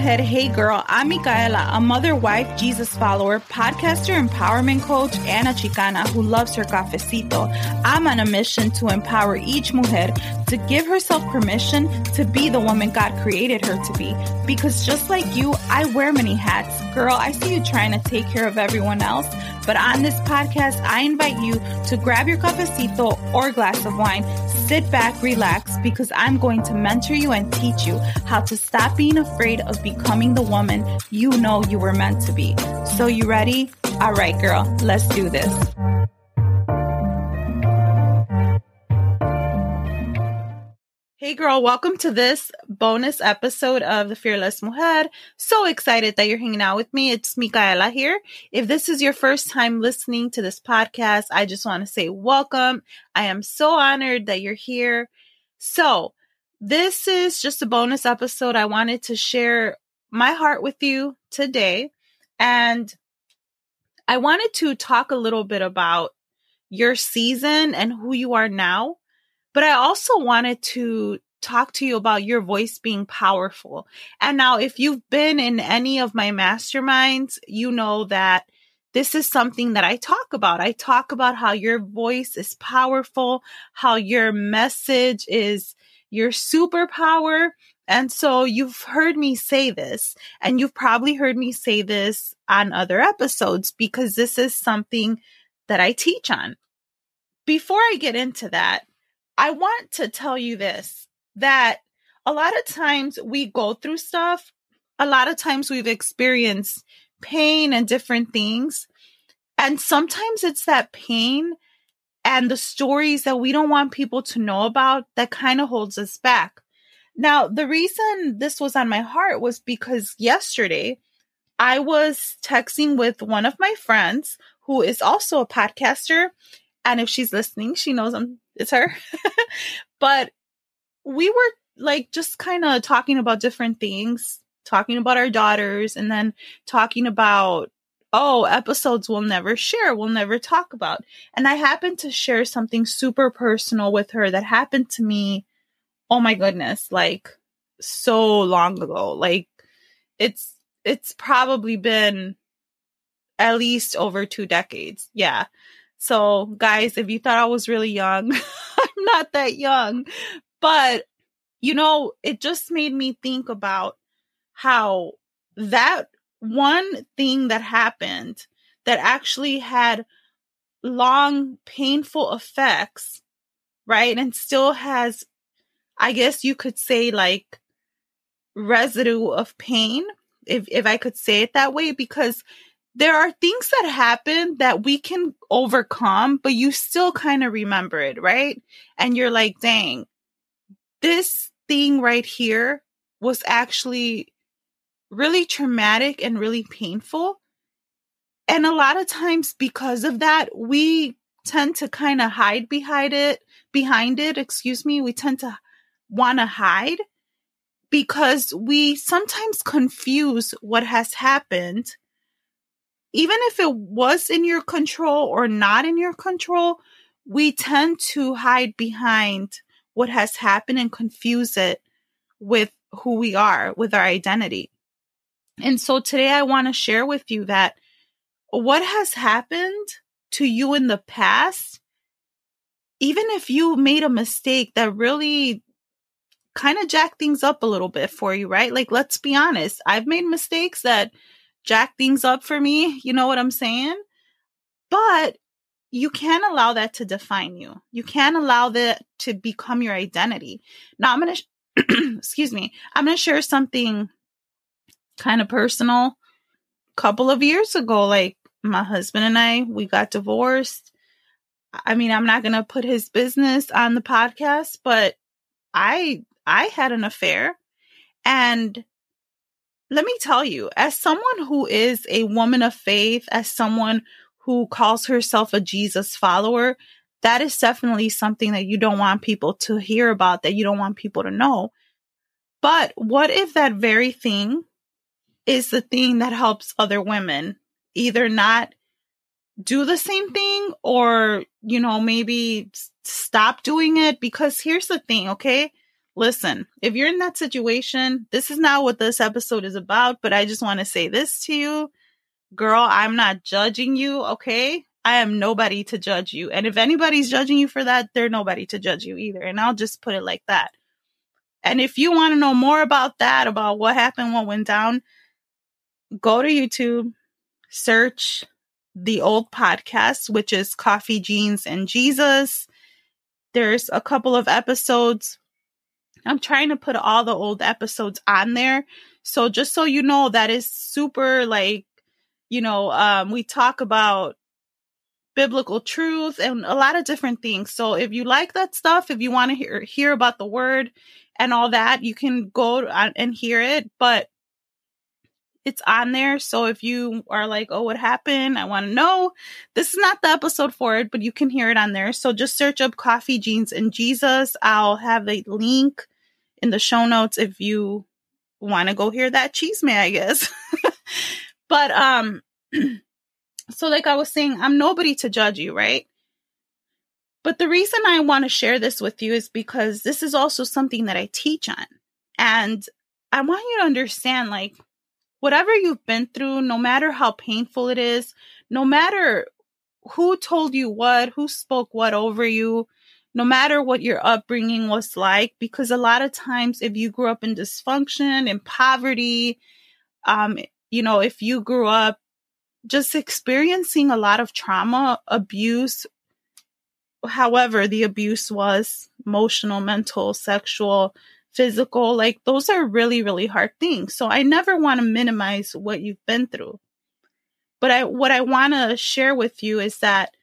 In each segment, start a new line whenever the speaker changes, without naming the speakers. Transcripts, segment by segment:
Hey girl, I'm Micaela, a mother, wife, Jesus follower, podcaster, empowerment coach, and a Chicana who loves her cafecito. I'm on a mission to empower each mujer to give herself permission to be the woman God created her to be. Because just like you, I wear many hats. Girl, I see you trying to take care of everyone else but on this podcast, I invite you to grab your cafecito or glass of wine, sit back, relax, because I'm going to mentor you and teach you how to stop being afraid of becoming the woman you know you were meant to be. So, you ready? All right, girl, let's do this. Hey girl, welcome to this bonus episode of the Fearless Mujer. So excited that you're hanging out with me. It's Micaela here. If this is your first time listening to this podcast, I just want to say welcome. I am so honored that you're here. So, this is just a bonus episode. I wanted to share my heart with you today. And I wanted to talk a little bit about your season and who you are now but I also wanted to talk to you about your voice being powerful. And now, if you've been in any of my masterminds, you know that this is something that I talk about. I talk about how your voice is powerful, how your message is your superpower. And so you've heard me say this, and you've probably heard me say this on other episodes because this is something that I teach on. Before I get into that, I want to tell you this that a lot of times we go through stuff, a lot of times we've experienced pain and different things. And sometimes it's that pain and the stories that we don't want people to know about that kind of holds us back. Now, the reason this was on my heart was because yesterday I was texting with one of my friends who is also a podcaster. And if she's listening, she knows I'm it's her. but we were like just kind of talking about different things, talking about our daughters, and then talking about, oh, episodes we'll never share, we'll never talk about. And I happened to share something super personal with her that happened to me. Oh my goodness, like so long ago. Like it's it's probably been at least over two decades. Yeah. So, guys, if you thought I was really young, I'm not that young. But, you know, it just made me think about how that one thing that happened that actually had long, painful effects, right? And still has, I guess you could say, like residue of pain, if, if I could say it that way, because there are things that happen that we can overcome, but you still kind of remember it, right? And you're like, dang, this thing right here was actually really traumatic and really painful. And a lot of times because of that, we tend to kind of hide behind it, behind it, excuse me. We tend to want to hide because we sometimes confuse what has happened even if it was in your control or not in your control, we tend to hide behind what has happened and confuse it with who we are, with our identity. And so today I want to share with you that what has happened to you in the past, even if you made a mistake that really kind of jacked things up a little bit for you, right? Like, let's be honest. I've made mistakes that jack things up for me. You know what I'm saying? But you can't allow that to define you. You can't allow that to become your identity. Now, I'm going to, excuse me, I'm going to share something kind of personal. A couple of years ago, like my husband and I, we got divorced. I mean, I'm not going to put his business on the podcast, but I I had an affair and let me tell you, as someone who is a woman of faith, as someone who calls herself a Jesus follower, that is definitely something that you don't want people to hear about, that you don't want people to know. But what if that very thing is the thing that helps other women either not do the same thing or, you know, maybe stop doing it? Because here's the thing, okay? Listen, if you're in that situation, this is not what this episode is about, but I just want to say this to you. Girl, I'm not judging you, okay? I am nobody to judge you. And if anybody's judging you for that, they're nobody to judge you either. And I'll just put it like that. And if you want to know more about that, about what happened, what went down, go to YouTube, search the old podcast, which is Coffee Jeans and Jesus. There's a couple of episodes I'm trying to put all the old episodes on there. So just so you know, that is super like, you know, um, we talk about biblical truth and a lot of different things. So if you like that stuff, if you want to hear hear about the word and all that, you can go and hear it. But it's on there. So if you are like, oh, what happened? I want to know. This is not the episode for it, but you can hear it on there. So just search up Coffee Jeans and Jesus. I'll have a link in the show notes if you want to go hear that chisme, I guess. but um so like I was saying, I'm nobody to judge you, right? But the reason I want to share this with you is because this is also something that I teach on. And I want you to understand like whatever you've been through, no matter how painful it is, no matter who told you what, who spoke what over you, no matter what your upbringing was like, because a lot of times if you grew up in dysfunction, and poverty, um, you know, if you grew up just experiencing a lot of trauma, abuse, however the abuse was emotional, mental, sexual, physical, like those are really, really hard things. So I never want to minimize what you've been through. But I, what I want to share with you is that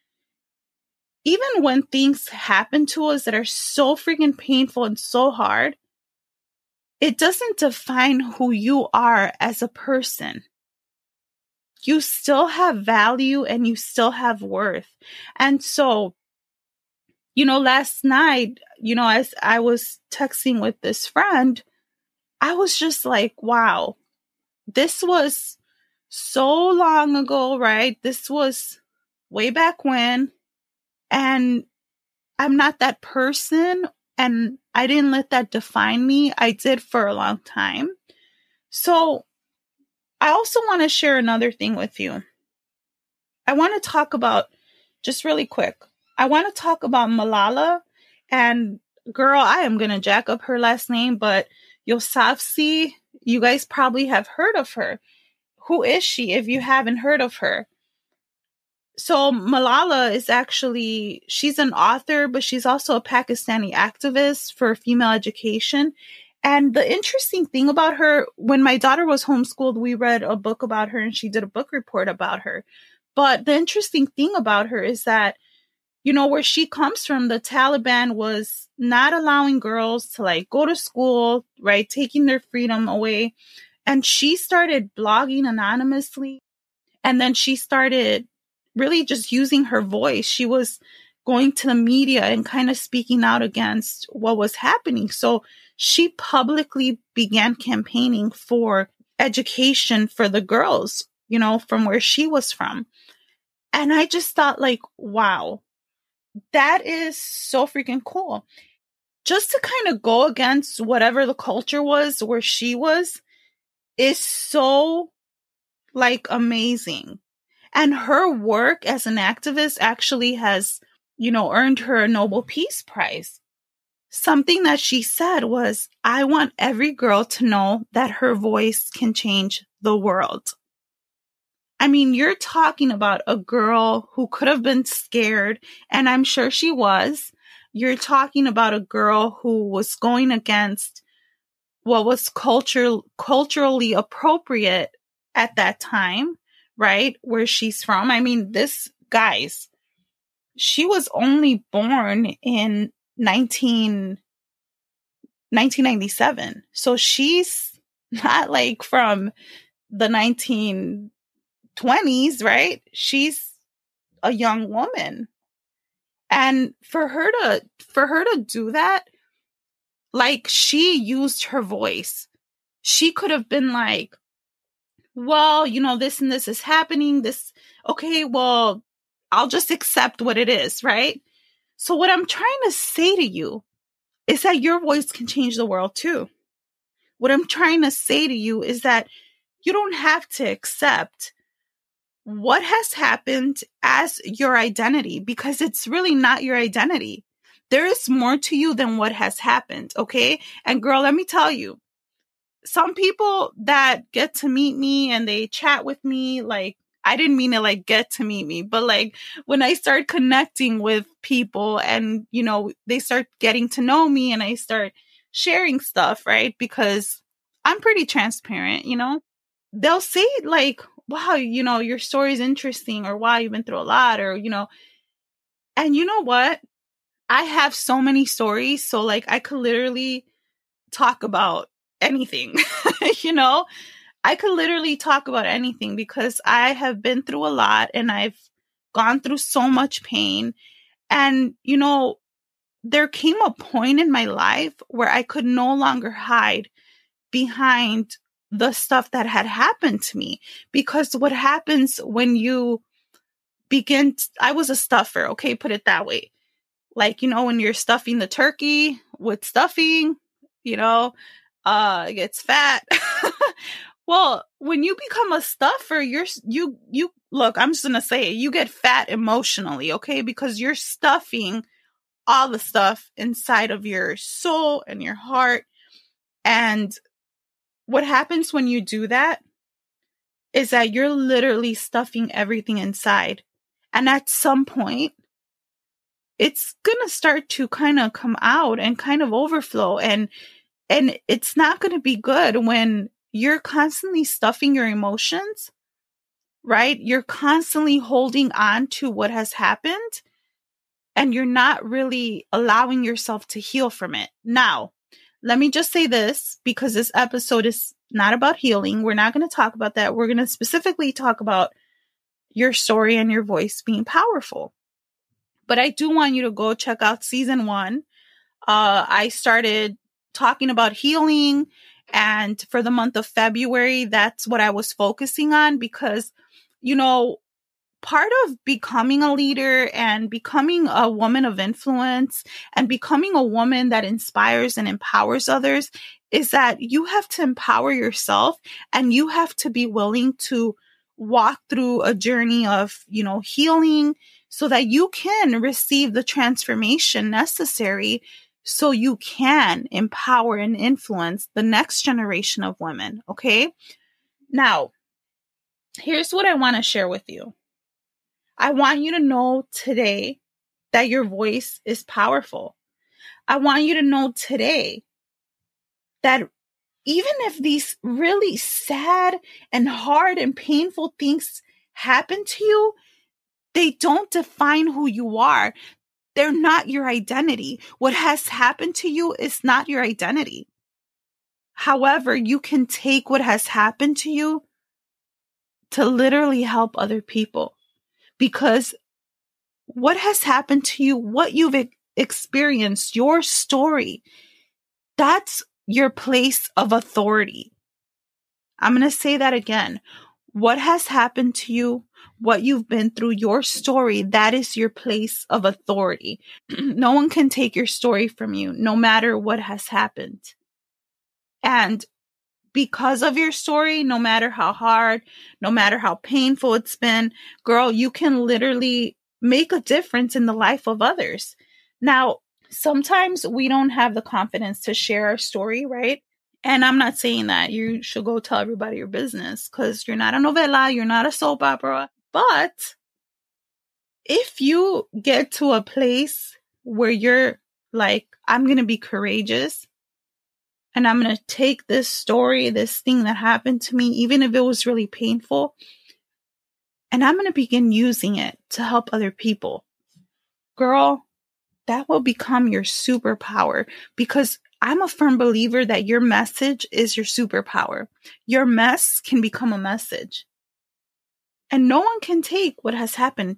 even when things happen to us that are so freaking painful and so hard, it doesn't define who you are as a person. You still have value and you still have worth. And so, you know, last night, you know, as I was texting with this friend, I was just like, wow, this was so long ago, right? This was way back when and I'm not that person. And I didn't let that define me. I did for a long time. So I also want to share another thing with you. I want to talk about just really quick. I want to talk about Malala and girl, I am going to jack up her last name, but Yousafzai, you guys probably have heard of her. Who is she if you haven't heard of her? So Malala is actually she's an author, but she's also a Pakistani activist for female education. And the interesting thing about her, when my daughter was homeschooled, we read a book about her and she did a book report about her. But the interesting thing about her is that, you know, where she comes from, the Taliban was not allowing girls to like go to school, right? Taking their freedom away. And she started blogging anonymously. And then she started really just using her voice. She was going to the media and kind of speaking out against what was happening. So she publicly began campaigning for education for the girls, you know, from where she was from. And I just thought, like, wow, that is so freaking cool. Just to kind of go against whatever the culture was where she was is so like amazing. And her work as an activist actually has, you know, earned her a Nobel Peace Prize. Something that she said was, I want every girl to know that her voice can change the world. I mean, you're talking about a girl who could have been scared, and I'm sure she was. You're talking about a girl who was going against what was culture, culturally appropriate at that time right? Where she's from. I mean, this, guys, she was only born in 19, 1997. So she's not like from the 1920s, right? She's a young woman. And for her to for her to do that, like she used her voice. She could have been like, well, you know, this and this is happening. This, okay, well, I'll just accept what it is, right? So, what I'm trying to say to you is that your voice can change the world too. What I'm trying to say to you is that you don't have to accept what has happened as your identity because it's really not your identity. There is more to you than what has happened. Okay. And girl, let me tell you, some people that get to meet me and they chat with me, like, I didn't mean to like get to meet me, but like when I start connecting with people and, you know, they start getting to know me and I start sharing stuff, right? Because I'm pretty transparent, you know, they'll say like, wow, you know, your story is interesting or wow, you've been through a lot or, you know, and you know what? I have so many stories. So like I could literally talk about anything, you know? I could literally talk about anything because I have been through a lot and I've gone through so much pain. And, you know, there came a point in my life where I could no longer hide behind the stuff that had happened to me because what happens when you begin t- I was a stuffer, okay, put it that way. Like, you know, when you're stuffing the turkey with stuffing, you know, uh it gets fat. well, when you become a stuffer, you're you you look, I'm just going to say it, you get fat emotionally, okay? Because you're stuffing all the stuff inside of your soul and your heart and what happens when you do that is that you're literally stuffing everything inside. And at some point, it's going to start to kind of come out and kind of overflow and and it's not going to be good when you're constantly stuffing your emotions, right? You're constantly holding on to what has happened and you're not really allowing yourself to heal from it. Now, let me just say this because this episode is not about healing. We're not going to talk about that. We're going to specifically talk about your story and your voice being powerful. But I do want you to go check out season one. Uh, I started talking about healing. And for the month of February, that's what I was focusing on because, you know, part of becoming a leader and becoming a woman of influence and becoming a woman that inspires and empowers others is that you have to empower yourself and you have to be willing to walk through a journey of, you know, healing so that you can receive the transformation necessary so you can empower and influence the next generation of women. Okay. Now, here's what I want to share with you. I want you to know today that your voice is powerful. I want you to know today that even if these really sad and hard and painful things happen to you, they don't define who you are. They're not your identity. What has happened to you is not your identity. However, you can take what has happened to you to literally help other people because what has happened to you, what you've experienced, your story, that's your place of authority. I'm going to say that again. What has happened to you, what you've been through, your story, that is your place of authority. no one can take your story from you, no matter what has happened. And because of your story, no matter how hard, no matter how painful it's been, girl, you can literally make a difference in the life of others. Now, sometimes we don't have the confidence to share our story, right? And I'm not saying that you should go tell everybody your business because you're not a novela, you're not a soap opera. But if you get to a place where you're like, I'm going to be courageous and I'm going to take this story, this thing that happened to me, even if it was really painful, and I'm going to begin using it to help other people. Girl, that will become your superpower because I'm a firm believer that your message is your superpower. Your mess can become a message. And no one can take what has happened,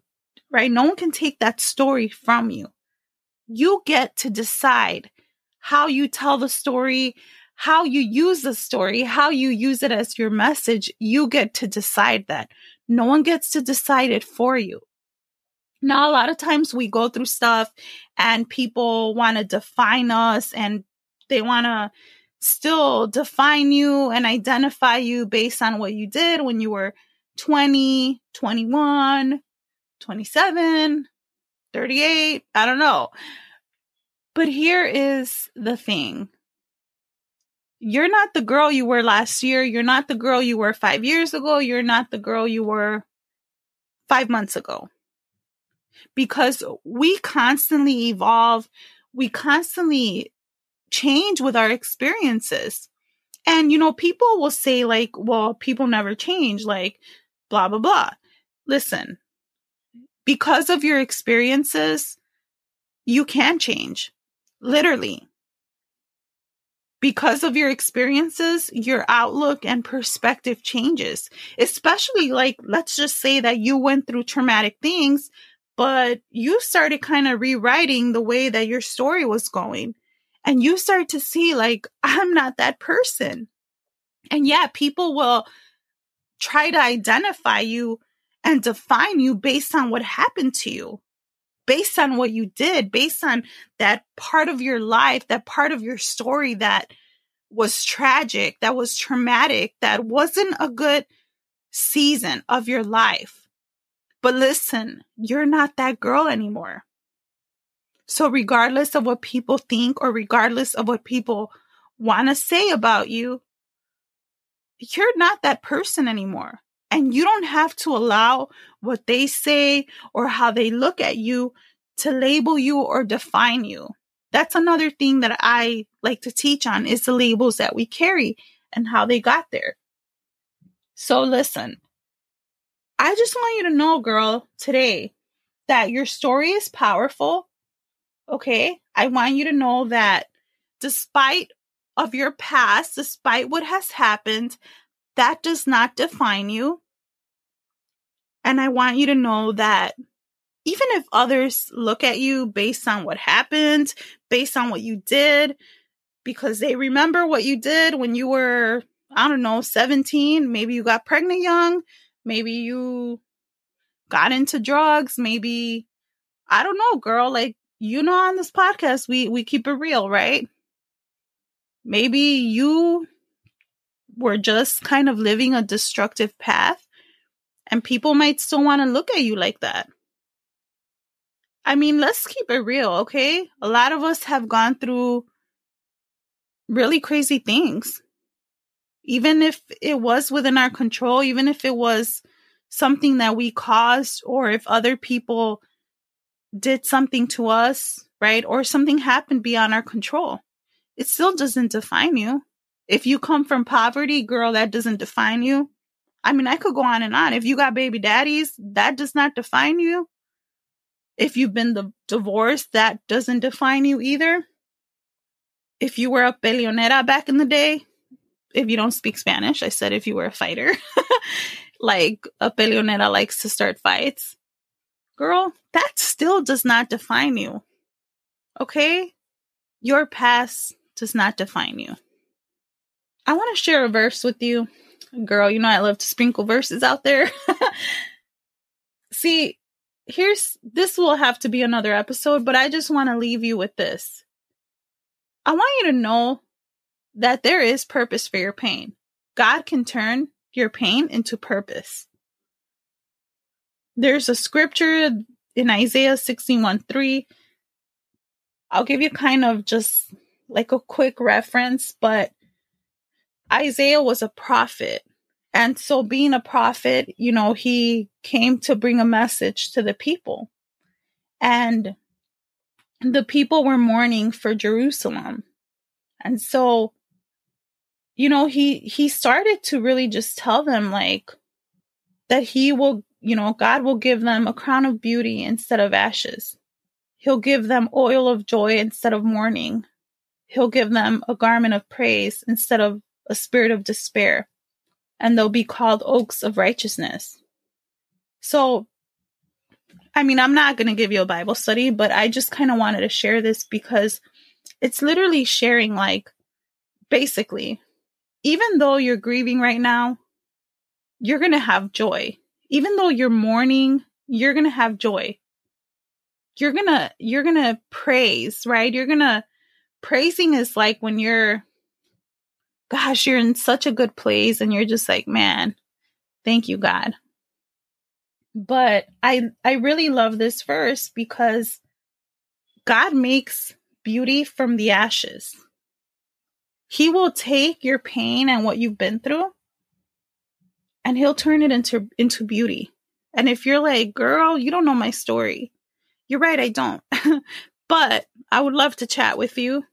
right? No one can take that story from you. You get to decide how you tell the story, how you use the story, how you use it as your message. You get to decide that. No one gets to decide it for you. Now, a lot of times we go through stuff and people want to define us and they want to still define you and identify you based on what you did when you were 20, 21, 27, 38. I don't know. But here is the thing you're not the girl you were last year. You're not the girl you were five years ago. You're not the girl you were five months ago. Because we constantly evolve, we constantly change with our experiences. And, you know, people will say, like, well, people never change, like, blah, blah, blah. Listen, because of your experiences, you can change. Literally because of your experiences, your outlook and perspective changes. Especially like, let's just say that you went through traumatic things, but you started kind of rewriting the way that your story was going. And you start to see, like, I'm not that person. And yeah, people will try to identify you and define you based on what happened to you based on what you did, based on that part of your life, that part of your story that was tragic, that was traumatic, that wasn't a good season of your life. But listen, you're not that girl anymore. So, regardless of what people think or regardless of what people want to say about you, you're not that person anymore. And you don't have to allow what they say or how they look at you to label you or define you. That's another thing that I like to teach on is the labels that we carry and how they got there. So listen, I just want you to know, girl, today that your story is powerful. Okay. I want you to know that despite of your past, despite what has happened, that does not define you. And I want you to know that even if others look at you based on what happened, based on what you did, because they remember what you did when you were, I don't know, 17, maybe you got pregnant young, maybe you got into drugs, maybe I don't know, girl, like you know on this podcast we we keep it real, right? Maybe you were just kind of living a destructive path and people might still want to look at you like that. I mean, let's keep it real, okay? A lot of us have gone through really crazy things. Even if it was within our control, even if it was something that we caused, or if other people did something to us, right? Or something happened beyond our control, it still doesn't define you. If you come from poverty, girl, that doesn't define you. I mean, I could go on and on. If you got baby daddies, that does not define you. If you've been the divorced, that doesn't define you either. If you were a peleonera back in the day, if you don't speak Spanish, I said if you were a fighter, like a peleonera likes to start fights. Girl, that still does not define you. Okay? Your past does not define you. I want to share a verse with you. Girl, you know I love to sprinkle verses out there. See, here's this will have to be another episode, but I just want to leave you with this. I want you to know that there is purpose for your pain. God can turn your pain into purpose. There's a scripture in Isaiah 61 3. I'll give you kind of just like a quick reference, but Isaiah was a prophet and so, being a prophet, you know, he came to bring a message to the people. And the people were mourning for Jerusalem. And so, you know, he he started to really just tell them like that he will, you know, God will give them a crown of beauty instead of ashes. He'll give them oil of joy instead of mourning. he'll give them a garment of praise instead of a spirit of despair, and they'll be called oaks of righteousness. So, I mean, I'm not going to give you a Bible study, but I just kind of wanted to share this because it's literally sharing, like, basically, even though you're grieving right now, you're going to have joy. Even though you're mourning, you're going to have joy. You're going to you're going to praise, right? You're going to praising is like when you're gosh, you're in such a good place and you're just like, man, thank you God. But I I really love this verse because God makes beauty from the ashes. He will take your pain and what you've been through and he'll turn it into into beauty. And if you're like, "Girl, you don't know my story." You're right, I don't. but I would love to chat with you.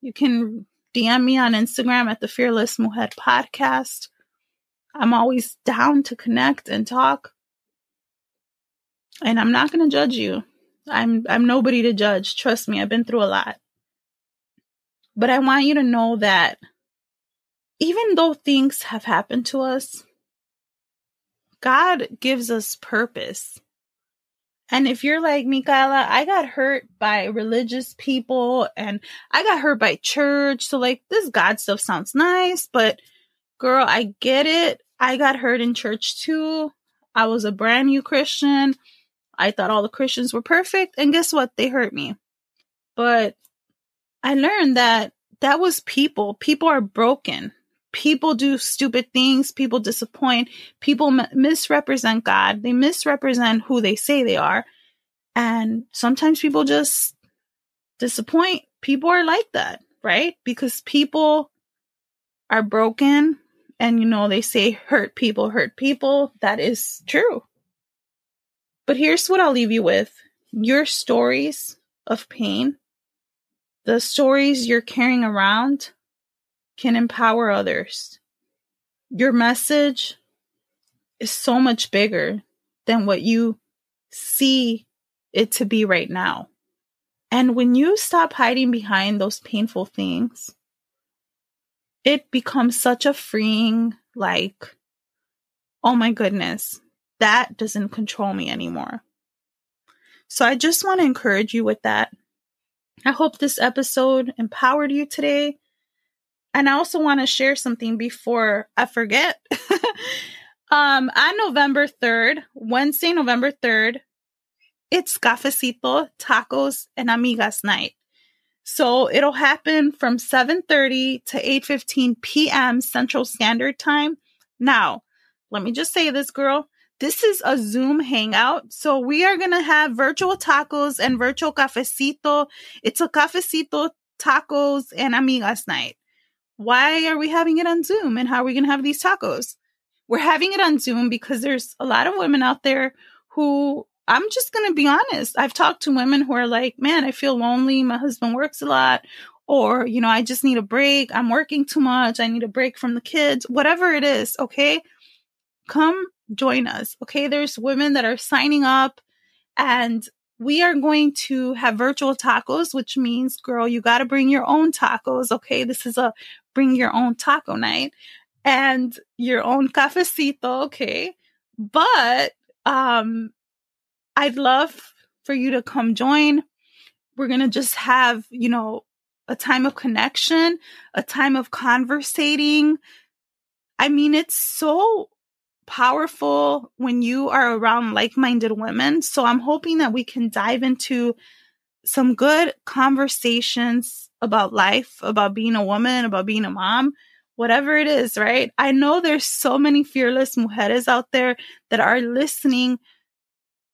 You can DM me on Instagram at the Fearless Mujer podcast. I'm always down to connect and talk. And I'm not going to judge you. I'm I'm nobody to judge. Trust me, I've been through a lot. But I want you to know that even though things have happened to us, God gives us purpose. And if you're like Micaela, I got hurt by religious people and I got hurt by church. So, like, this God stuff sounds nice, but girl, I get it. I got hurt in church too. I was a brand new Christian. I thought all the Christians were perfect. And guess what? They hurt me. But I learned that that was people. People are broken. People do stupid things. People disappoint. People m- misrepresent God. They misrepresent who they say they are. And sometimes people just disappoint. People are like that, right? Because people are broken. And, you know, they say hurt people hurt people. That is true. But here's what I'll leave you with your stories of pain the stories you're carrying around can empower others. Your message is so much bigger than what you see it to be right now. And when you stop hiding behind those painful things, it becomes such a freeing, like, oh my goodness, that doesn't control me anymore. So I just want to encourage you with that. I hope this episode empowered you today. And I also want to share something before I forget. um, on November 3rd, Wednesday, November 3rd, it's Cafecito, Tacos, and Amigas night. So it'll happen from 7:30 to 8:15 p.m. Central Standard Time. Now, let me just say this, girl. This is a Zoom hangout. So we are going to have virtual tacos and virtual cafecito. It's a cafecito, tacos, and amigas night. Why are we having it on Zoom and how are we going to have these tacos? We're having it on Zoom because there's a lot of women out there who I'm just going to be honest. I've talked to women who are like, man, I feel lonely. My husband works a lot. Or, you know, I just need a break. I'm working too much. I need a break from the kids, whatever it is. Okay. Come join us. Okay. There's women that are signing up and we are going to have virtual tacos, which means, girl, you got to bring your own tacos. Okay. This is a bring your own taco night and your own cafecito. Okay. But, um, I'd love for you to come join. We're going to just have, you know, a time of connection, a time of conversating. I mean, it's so powerful when you are around like minded women. So I'm hoping that we can dive into some good conversations about life, about being a woman, about being a mom, whatever it is, right? I know there's so many fearless mujeres out there that are listening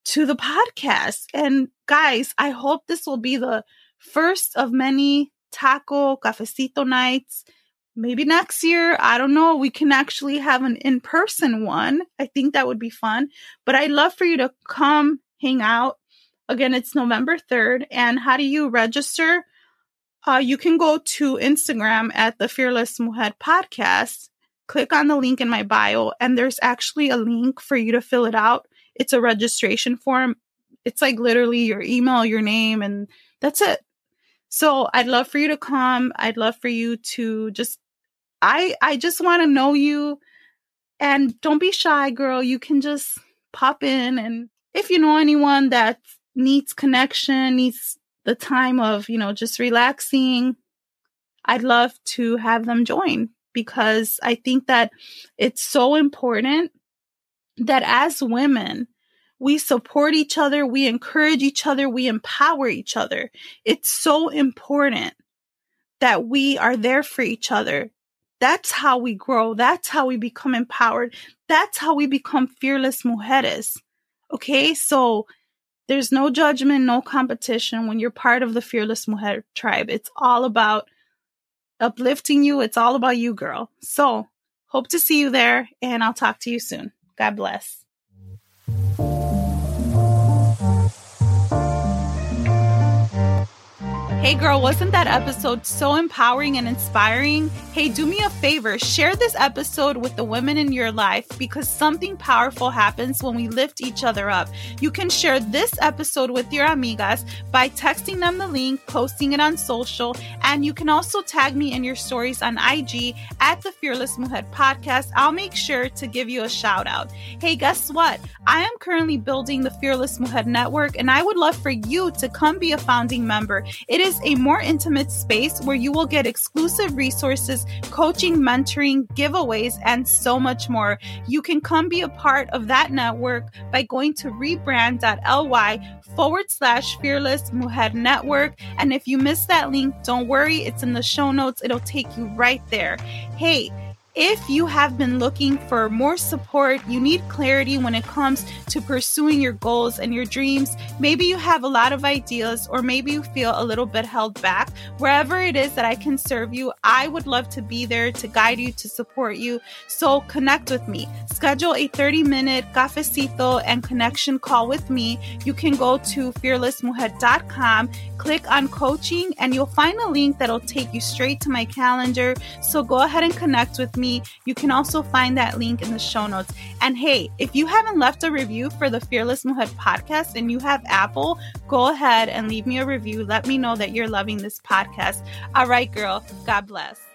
to the podcast. And guys, I hope this will be the first of many taco cafecito nights maybe next year, I don't know, we can actually have an in person one. I think that would be fun. But I'd love for you to come hang out. Again, it's November 3rd. And how do you register? Uh, you can go to Instagram at the Fearless Mujer podcast, click on the link in my bio, and there's actually a link for you to fill it out. It's a registration form. It's like literally your email, your name, and that's it. So I'd love for you to come. I'd love for you to just I I just want to know you and don't be shy, girl. You can just pop in and if you know anyone that needs connection, needs the time of, you know, just relaxing, I'd love to have them join because I think that it's so important that as women, we support each other, we encourage each other, we empower each other. It's so important that we are there for each other. That's how we grow. That's how we become empowered. That's how we become fearless mujeres. Okay. So there's no judgment, no competition when you're part of the fearless mujer tribe. It's all about uplifting you. It's all about you, girl. So hope to see you there and I'll talk to you soon. God bless. Hey girl, wasn't that episode so empowering and inspiring? Hey, do me a favor, share this episode with the women in your life because something powerful happens when we lift each other up. You can share this episode with your amigas by texting them the link, posting it on social, and you can also tag me in your stories on IG at the Fearless Mujer podcast. I'll make sure to give you a shout out. Hey, guess what? I am currently building the Fearless Mujer network and I would love for you to come be a founding member. It is a more intimate space where you will get exclusive resources, coaching, mentoring, giveaways, and so much more. You can come be a part of that network by going to rebrand.ly forward slash fearless mujer network. And if you missed that link, don't worry, it's in the show notes. It'll take you right there. Hey, if you have been looking for more support, you need clarity when it comes to pursuing your goals and your dreams, maybe you have a lot of ideas or maybe you feel a little bit held back, wherever it is that I can serve you, I would love to be there to guide you, to support you. So connect with me. Schedule a 30 minute cafecito and connection call with me. You can go to fearlessmujer.com, click on coaching, and you'll find a link that'll take you straight to my calendar. So go ahead and connect with me me. You can also find that link in the show notes. And hey, if you haven't left a review for the Fearless Mujer podcast and you have Apple, go ahead and leave me a review. Let me know that you're loving this podcast. All right, girl. God bless.